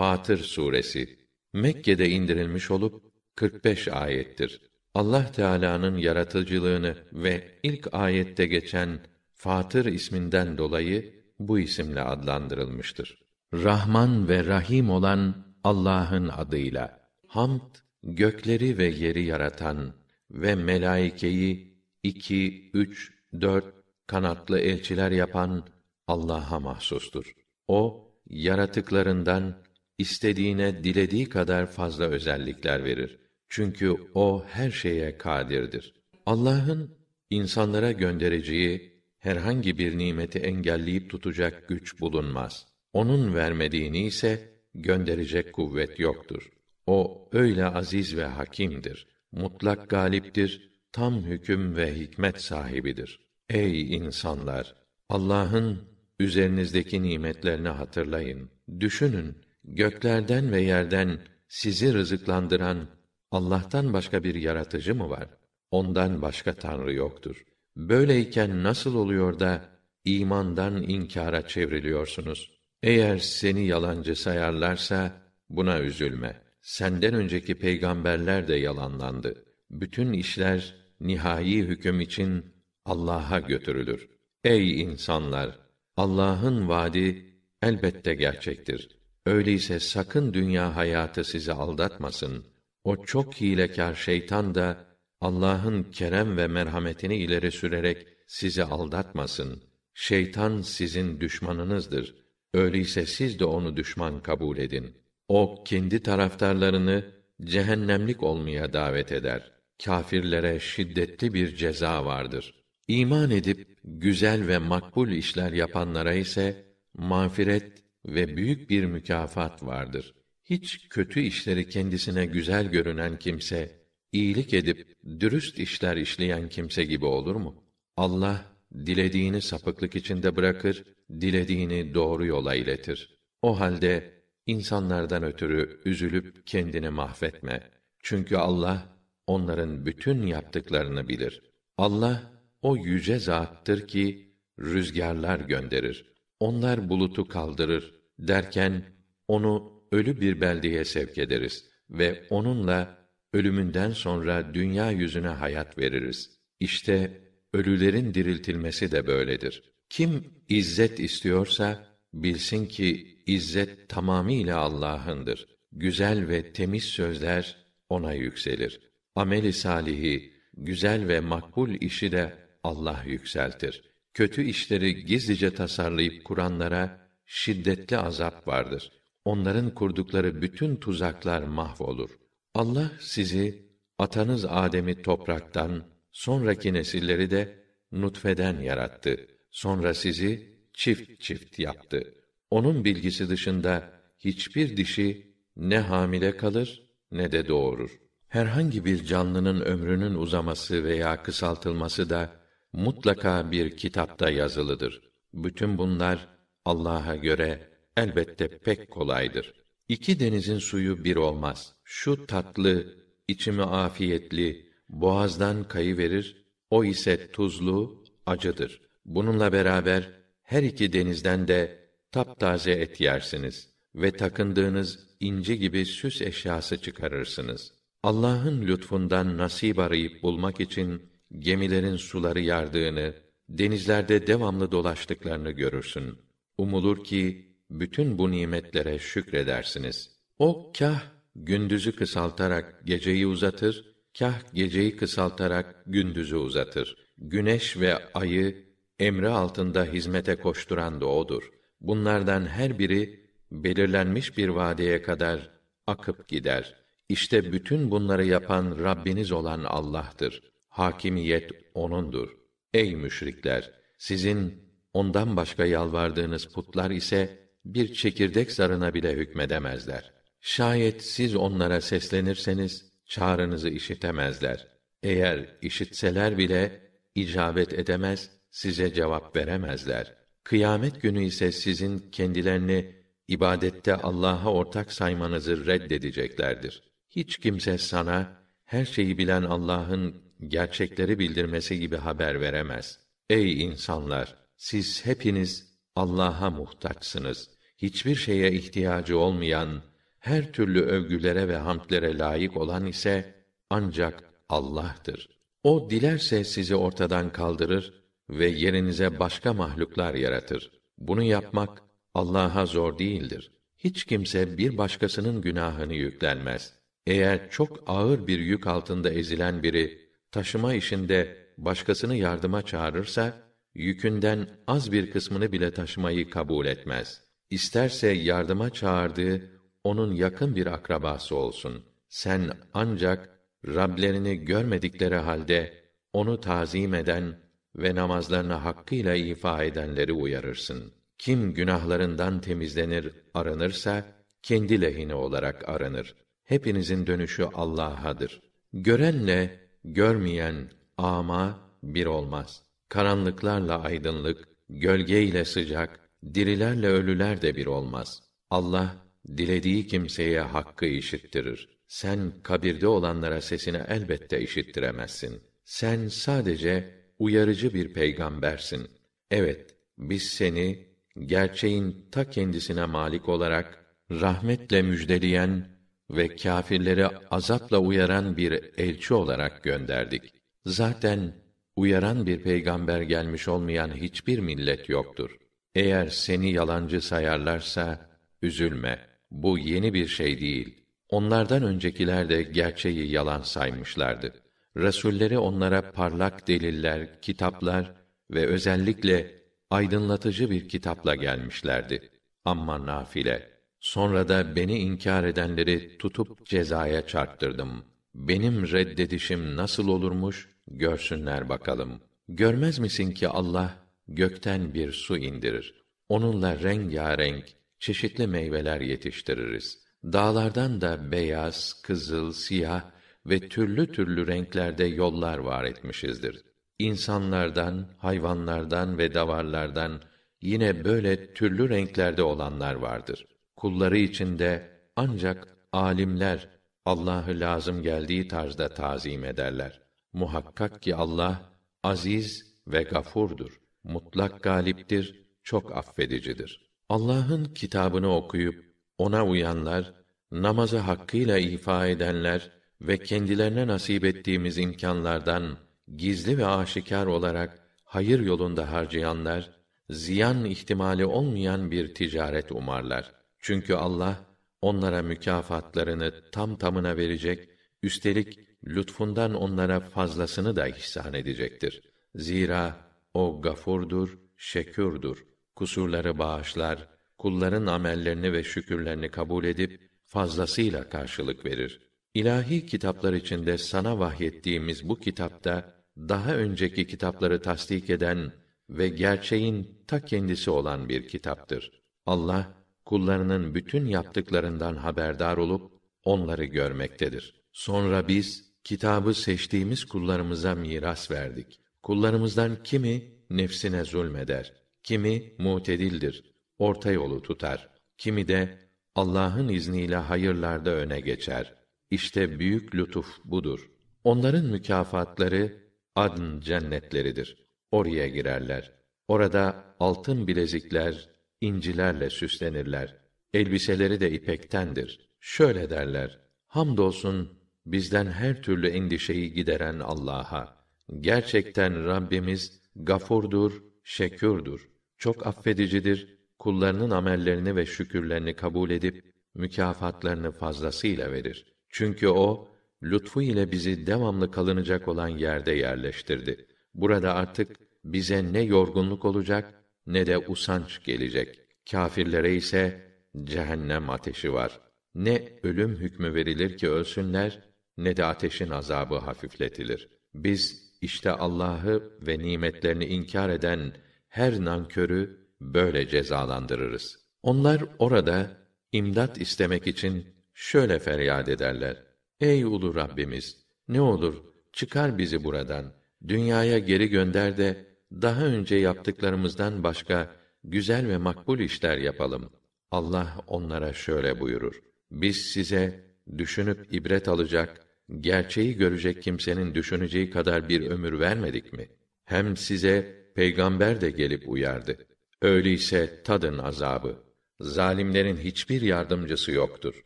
Fatır suresi Mekke'de indirilmiş olup 45 ayettir. Allah Teala'nın yaratıcılığını ve ilk ayette geçen Fatır isminden dolayı bu isimle adlandırılmıştır. Rahman ve Rahim olan Allah'ın adıyla. Hamd gökleri ve yeri yaratan ve melaikeyi iki, üç, dört kanatlı elçiler yapan Allah'a mahsustur. O yaratıklarından istediğine dilediği kadar fazla özellikler verir. Çünkü o her şeye kadirdir. Allah'ın insanlara göndereceği herhangi bir nimeti engelleyip tutacak güç bulunmaz. Onun vermediğini ise gönderecek kuvvet yoktur. O öyle aziz ve hakimdir. Mutlak galiptir, tam hüküm ve hikmet sahibidir. Ey insanlar, Allah'ın üzerinizdeki nimetlerini hatırlayın. Düşünün, göklerden ve yerden sizi rızıklandıran Allah'tan başka bir yaratıcı mı var? Ondan başka tanrı yoktur. Böyleyken nasıl oluyor da imandan inkara çevriliyorsunuz? Eğer seni yalancı sayarlarsa buna üzülme. Senden önceki peygamberler de yalanlandı. Bütün işler nihai hüküm için Allah'a götürülür. Ey insanlar, Allah'ın vaadi elbette gerçektir. Öyleyse sakın dünya hayatı sizi aldatmasın. O çok hilekâr şeytan da Allah'ın kerem ve merhametini ileri sürerek sizi aldatmasın. Şeytan sizin düşmanınızdır. Öyleyse siz de onu düşman kabul edin. O kendi taraftarlarını cehennemlik olmaya davet eder. Kâfirlere şiddetli bir ceza vardır. İman edip güzel ve makbul işler yapanlara ise mağfiret ve büyük bir mükafat vardır. Hiç kötü işleri kendisine güzel görünen kimse iyilik edip dürüst işler işleyen kimse gibi olur mu? Allah dilediğini sapıklık içinde bırakır, dilediğini doğru yola iletir. O halde insanlardan ötürü üzülüp kendini mahvetme. Çünkü Allah onların bütün yaptıklarını bilir. Allah o yüce zattır ki rüzgarlar gönderir. Onlar bulutu kaldırır derken onu ölü bir beldeye sevk ederiz ve onunla ölümünden sonra dünya yüzüne hayat veririz. İşte ölülerin diriltilmesi de böyledir. Kim izzet istiyorsa bilsin ki izzet tamamiyle Allah'ındır. Güzel ve temiz sözler ona yükselir. Ameli salihi, güzel ve makbul işi de Allah yükseltir. Kötü işleri gizlice tasarlayıp kuranlara şiddetli azap vardır. Onların kurdukları bütün tuzaklar mahvolur. Allah sizi atanız Adem'i topraktan, sonraki nesilleri de nutfeden yarattı. Sonra sizi çift çift yaptı. Onun bilgisi dışında hiçbir dişi ne hamile kalır ne de doğurur. Herhangi bir canlının ömrünün uzaması veya kısaltılması da mutlaka bir kitapta yazılıdır. Bütün bunlar Allah'a göre elbette pek kolaydır. İki denizin suyu bir olmaz. Şu tatlı, içimi afiyetli, boğazdan kayı verir, o ise tuzlu, acıdır. Bununla beraber her iki denizden de taptaze et yersiniz ve takındığınız inci gibi süs eşyası çıkarırsınız. Allah'ın lütfundan nasip arayıp bulmak için gemilerin suları yardığını, denizlerde devamlı dolaştıklarını görürsün. Umulur ki bütün bu nimetlere şükredersiniz. O kah gündüzü kısaltarak geceyi uzatır, kah geceyi kısaltarak gündüzü uzatır. Güneş ve ayı emri altında hizmete koşturan da odur. Bunlardan her biri belirlenmiş bir vadeye kadar akıp gider. İşte bütün bunları yapan Rabbiniz olan Allah'tır. Hakimiyet onundur. Ey müşrikler, sizin ondan başka yalvardığınız putlar ise bir çekirdek zarına bile hükmedemezler. Şayet siz onlara seslenirseniz çağrınızı işitemezler. Eğer işitseler bile icabet edemez, size cevap veremezler. Kıyamet günü ise sizin kendilerini ibadette Allah'a ortak saymanızı reddedeceklerdir. Hiç kimse sana her şeyi bilen Allah'ın gerçekleri bildirmesi gibi haber veremez. Ey insanlar, siz hepiniz Allah'a muhtaçsınız. hiçbir şeye ihtiyacı olmayan, her türlü övgülere ve hamdlere layık olan ise ancak Allah'tır. O dilerse sizi ortadan kaldırır ve yerinize başka mahluklar yaratır. Bunu yapmak Allah'a zor değildir. Hiç kimse bir başkasının günahını yüklenmez. Eğer çok ağır bir yük altında ezilen biri taşıma işinde başkasını yardıma çağırırsa yükünden az bir kısmını bile taşımayı kabul etmez. İsterse yardıma çağırdığı onun yakın bir akrabası olsun. Sen ancak Rablerini görmedikleri halde onu tazim eden ve namazlarını hakkıyla ifa edenleri uyarırsın. Kim günahlarından temizlenir, arınırsa kendi lehine olarak aranır. Hepinizin dönüşü Allah'adır. Görenle görmeyen ama bir olmaz. Karanlıklarla aydınlık, gölge ile sıcak, dirilerle ölüler de bir olmaz. Allah dilediği kimseye hakkı işittirir. Sen kabirde olanlara sesini elbette işittiremezsin. Sen sadece uyarıcı bir peygambersin. Evet, biz seni gerçeğin ta kendisine malik olarak rahmetle müjdeleyen ve kâfirleri azapla uyaran bir elçi olarak gönderdik. Zaten uyaran bir peygamber gelmiş olmayan hiçbir millet yoktur. Eğer seni yalancı sayarlarsa üzülme. Bu yeni bir şey değil. Onlardan öncekiler de gerçeği yalan saymışlardı. Resulleri onlara parlak deliller, kitaplar ve özellikle aydınlatıcı bir kitapla gelmişlerdi. Amma nafile. Sonra da beni inkar edenleri tutup cezaya çarptırdım. Benim reddedişim nasıl olurmuş görsünler bakalım. Görmez misin ki Allah gökten bir su indirir. Onunla rengarenk çeşitli meyveler yetiştiririz. Dağlardan da beyaz, kızıl, siyah ve türlü türlü renklerde yollar var etmişizdir. İnsanlardan, hayvanlardan ve davarlardan yine böyle türlü renklerde olanlar vardır. Kulları içinde ancak alimler Allah'ı lazım geldiği tarzda tazim ederler. Muhakkak ki Allah aziz ve gafurdur. Mutlak galiptir, çok affedicidir. Allah'ın kitabını okuyup ona uyanlar, namazı hakkıyla ifa edenler ve kendilerine nasip ettiğimiz imkanlardan gizli ve aşikar olarak hayır yolunda harcayanlar ziyan ihtimali olmayan bir ticaret umarlar. Çünkü Allah onlara mükafatlarını tam tamına verecek, üstelik lütfundan onlara fazlasını da ihsan edecektir. Zira o gafurdur, şekürdür. Kusurları bağışlar, kulların amellerini ve şükürlerini kabul edip fazlasıyla karşılık verir. İlahi kitaplar içinde sana vahyettiğimiz bu kitapta daha önceki kitapları tasdik eden ve gerçeğin ta kendisi olan bir kitaptır. Allah kullarının bütün yaptıklarından haberdar olup onları görmektedir. Sonra biz kitabı seçtiğimiz kullarımıza miras verdik. Kullarımızdan kimi nefsine zulmeder, kimi mutedildir, orta yolu tutar. Kimi de Allah'ın izniyle hayırlarda öne geçer. İşte büyük lütuf budur. Onların mükafatları adn cennetleridir. Oraya girerler. Orada altın bilezikler, incilerle süslenirler. Elbiseleri de ipektendir. Şöyle derler: Hamdolsun bizden her türlü endişeyi gideren Allah'a. Gerçekten Rabbimiz gafurdur, şekürdür. Çok affedicidir, kullarının amellerini ve şükürlerini kabul edip mükafatlarını fazlasıyla verir. Çünkü o lütfu ile bizi devamlı kalınacak olan yerde yerleştirdi. Burada artık bize ne yorgunluk olacak ne de usanç gelecek. Kâfirlere ise cehennem ateşi var. Ne ölüm hükmü verilir ki ölsünler ne de ateşin azabı hafifletilir. Biz işte Allah'ı ve nimetlerini inkar eden her nankörü böyle cezalandırırız. Onlar orada imdat istemek için şöyle feryat ederler. Ey ulu Rabbimiz, ne olur çıkar bizi buradan. Dünyaya geri gönder de daha önce yaptıklarımızdan başka güzel ve makbul işler yapalım. Allah onlara şöyle buyurur: Biz size düşünüp ibret alacak, gerçeği görecek kimsenin düşüneceği kadar bir ömür vermedik mi? Hem size peygamber de gelip uyardı. Öyleyse tadın azabı. zalimlerin hiçbir yardımcısı yoktur.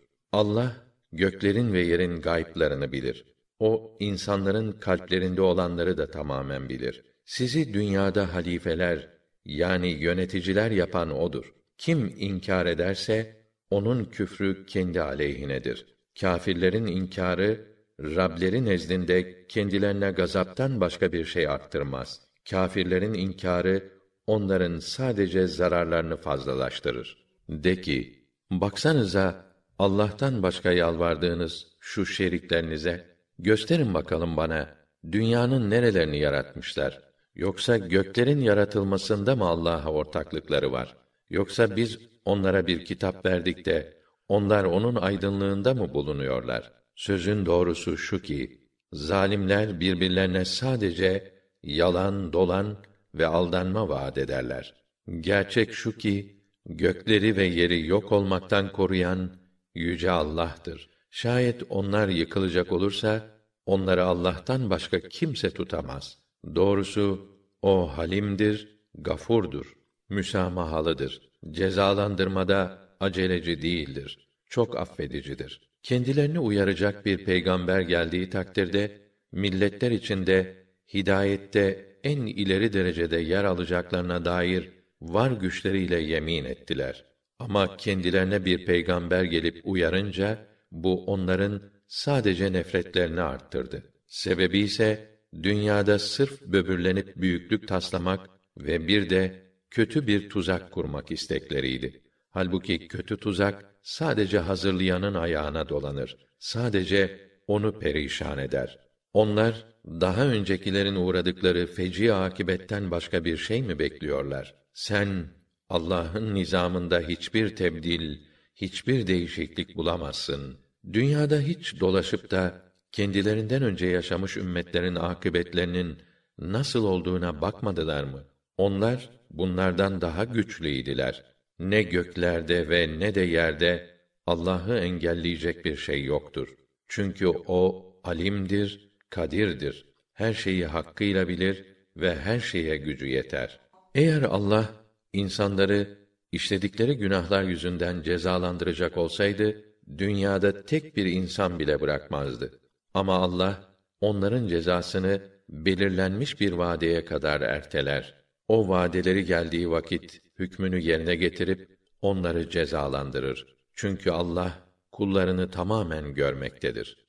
Allah göklerin ve yerin gayplarını bilir. O insanların kalplerinde olanları da tamamen bilir. Sizi dünyada halifeler yani yöneticiler yapan odur. Kim inkar ederse onun küfrü kendi aleyhinedir. Kâfirlerin inkarı Rableri nezdinde kendilerine gazaptan başka bir şey arttırmaz. Kâfirlerin inkarı onların sadece zararlarını fazlalaştırır. De ki, baksanıza Allah'tan başka yalvardığınız şu şeriklerinize gösterin bakalım bana dünyanın nerelerini yaratmışlar? Yoksa göklerin yaratılmasında mı Allah'a ortaklıkları var? Yoksa biz onlara bir kitap verdik de onlar onun aydınlığında mı bulunuyorlar? Sözün doğrusu şu ki zalimler birbirlerine sadece yalan, dolan ve aldanma vaat ederler. Gerçek şu ki gökleri ve yeri yok olmaktan koruyan yüce Allah'tır. Şayet onlar yıkılacak olursa onları Allah'tan başka kimse tutamaz. Doğrusu o halimdir, gafurdur, müsamahalıdır. Cezalandırmada aceleci değildir. Çok affedicidir. Kendilerini uyaracak bir peygamber geldiği takdirde milletler içinde hidayette en ileri derecede yer alacaklarına dair var güçleriyle yemin ettiler. Ama kendilerine bir peygamber gelip uyarınca bu onların sadece nefretlerini arttırdı. Sebebi ise dünyada sırf böbürlenip büyüklük taslamak ve bir de kötü bir tuzak kurmak istekleriydi. Halbuki kötü tuzak sadece hazırlayanın ayağına dolanır. Sadece onu perişan eder. Onlar daha öncekilerin uğradıkları feci akibetten başka bir şey mi bekliyorlar? Sen Allah'ın nizamında hiçbir tebdil, hiçbir değişiklik bulamazsın. Dünyada hiç dolaşıp da kendilerinden önce yaşamış ümmetlerin akıbetlerinin nasıl olduğuna bakmadılar mı? Onlar bunlardan daha güçlüydiler. Ne göklerde ve ne de yerde Allah'ı engelleyecek bir şey yoktur. Çünkü o alimdir, kadirdir. Her şeyi hakkıyla bilir ve her şeye gücü yeter. Eğer Allah insanları işledikleri günahlar yüzünden cezalandıracak olsaydı dünyada tek bir insan bile bırakmazdı. Ama Allah onların cezasını belirlenmiş bir vadeye kadar erteler. O vadeleri geldiği vakit hükmünü yerine getirip onları cezalandırır. Çünkü Allah kullarını tamamen görmektedir.